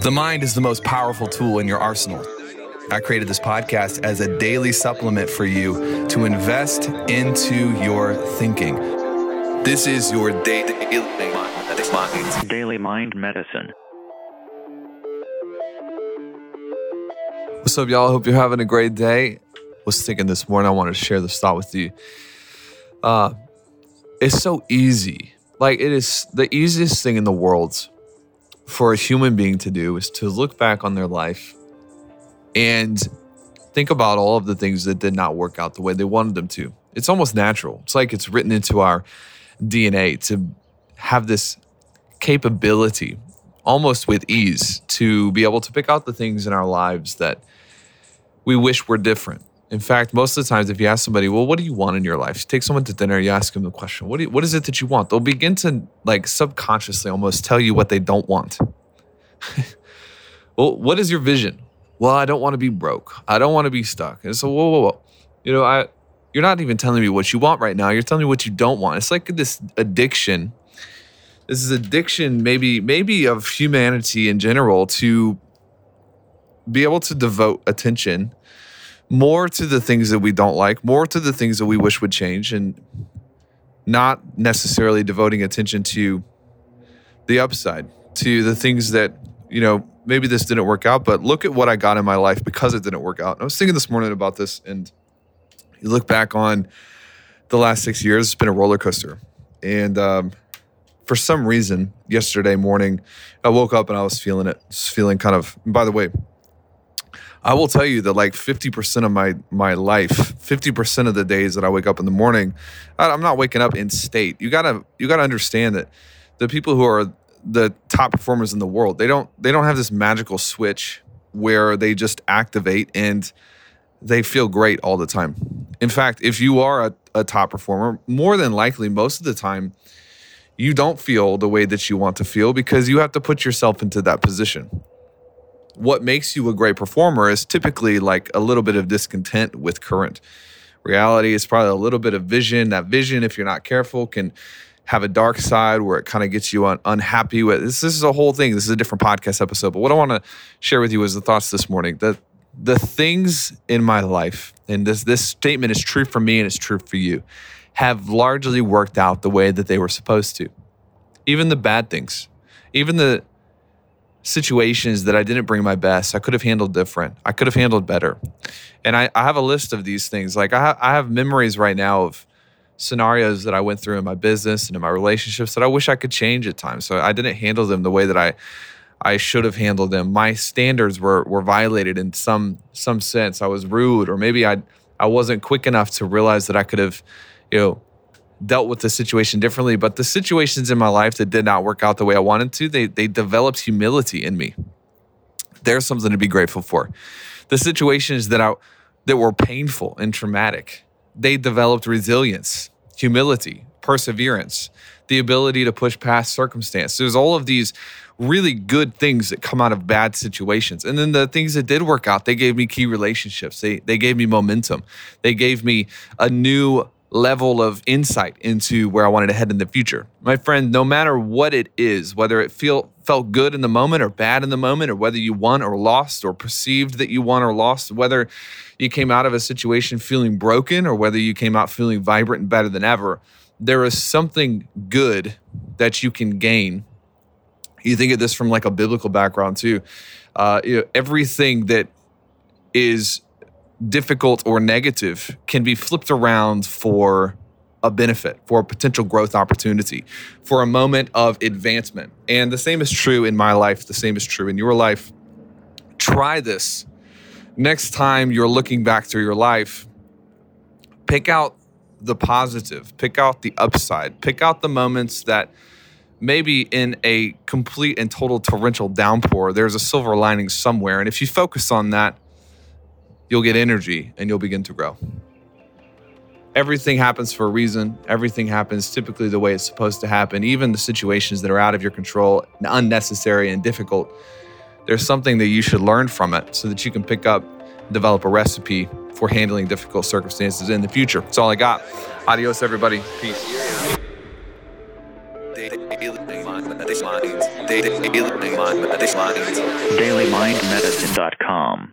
The mind is the most powerful tool in your arsenal. I created this podcast as a daily supplement for you to invest into your thinking. This is your daily Daily Mind Medicine. What's up, y'all? Hope you're having a great day. Was thinking this morning, I wanted to share this thought with you. Uh, it's so easy. Like, it is the easiest thing in the world for a human being to do is to look back on their life and think about all of the things that did not work out the way they wanted them to. It's almost natural. It's like it's written into our DNA to have this capability almost with ease to be able to pick out the things in our lives that we wish were different. In fact, most of the times, if you ask somebody, well, what do you want in your life? You take someone to dinner, you ask them the question, what, you, what is it that you want? They'll begin to like subconsciously almost tell you what they don't want. well, what is your vision? Well, I don't want to be broke. I don't want to be stuck. And so, whoa, whoa, whoa. You know, I, you're not even telling me what you want right now. You're telling me what you don't want. It's like this addiction. This is addiction, maybe, maybe of humanity in general, to be able to devote attention more to the things that we don't like, more to the things that we wish would change, and not necessarily devoting attention to the upside, to the things that, you know, maybe this didn't work out, but look at what I got in my life because it didn't work out. And I was thinking this morning about this, and you look back on the last six years, it's been a roller coaster. And um, for some reason, yesterday morning, I woke up and I was feeling it, just feeling kind of, by the way, I will tell you that like 50% of my my life, 50% of the days that I wake up in the morning, I'm not waking up in state. You gotta you gotta understand that the people who are the top performers in the world, they don't they don't have this magical switch where they just activate and they feel great all the time. In fact, if you are a, a top performer, more than likely, most of the time, you don't feel the way that you want to feel because you have to put yourself into that position what makes you a great performer is typically like a little bit of discontent with current reality. It's probably a little bit of vision. That vision, if you're not careful, can have a dark side where it kind of gets you un- unhappy with this. This is a whole thing. This is a different podcast episode. But what I want to share with you is the thoughts this morning. that the things in my life, and this this statement is true for me and it's true for you, have largely worked out the way that they were supposed to. Even the bad things, even the situations that I didn't bring my best. I could have handled different. I could have handled better. And I, I have a list of these things. Like I, ha- I have memories right now of scenarios that I went through in my business and in my relationships that I wish I could change at times. So I didn't handle them the way that I I should have handled them. My standards were were violated in some some sense. I was rude or maybe I I wasn't quick enough to realize that I could have, you know, dealt with the situation differently. But the situations in my life that did not work out the way I wanted to, they they developed humility in me. There's something to be grateful for. The situations that I that were painful and traumatic, they developed resilience, humility, perseverance, the ability to push past circumstance. There's all of these really good things that come out of bad situations. And then the things that did work out, they gave me key relationships. They they gave me momentum. They gave me a new level of insight into where I wanted to head in the future. My friend, no matter what it is, whether it feel felt good in the moment or bad in the moment, or whether you won or lost, or perceived that you won or lost, whether you came out of a situation feeling broken or whether you came out feeling vibrant and better than ever, there is something good that you can gain. You think of this from like a biblical background too. Uh, you know, everything that is difficult or negative can be flipped around for a benefit, for a potential growth opportunity, for a moment of advancement. And the same is true in my life, the same is true in your life. Try this. Next time you're looking back through your life, pick out the positive, pick out the upside, pick out the moments that maybe in a complete and total torrential downpour, there's a silver lining somewhere. And if you focus on that, you'll get energy and you'll begin to grow. Everything happens for a reason. Everything happens typically the way it's supposed to happen. Even the situations that are out of your control, and unnecessary and difficult, there's something that you should learn from it so that you can pick up, develop a recipe for handling difficult circumstances in the future. That's all I got. Adios, everybody. Peace. DailyMindMedicine.com.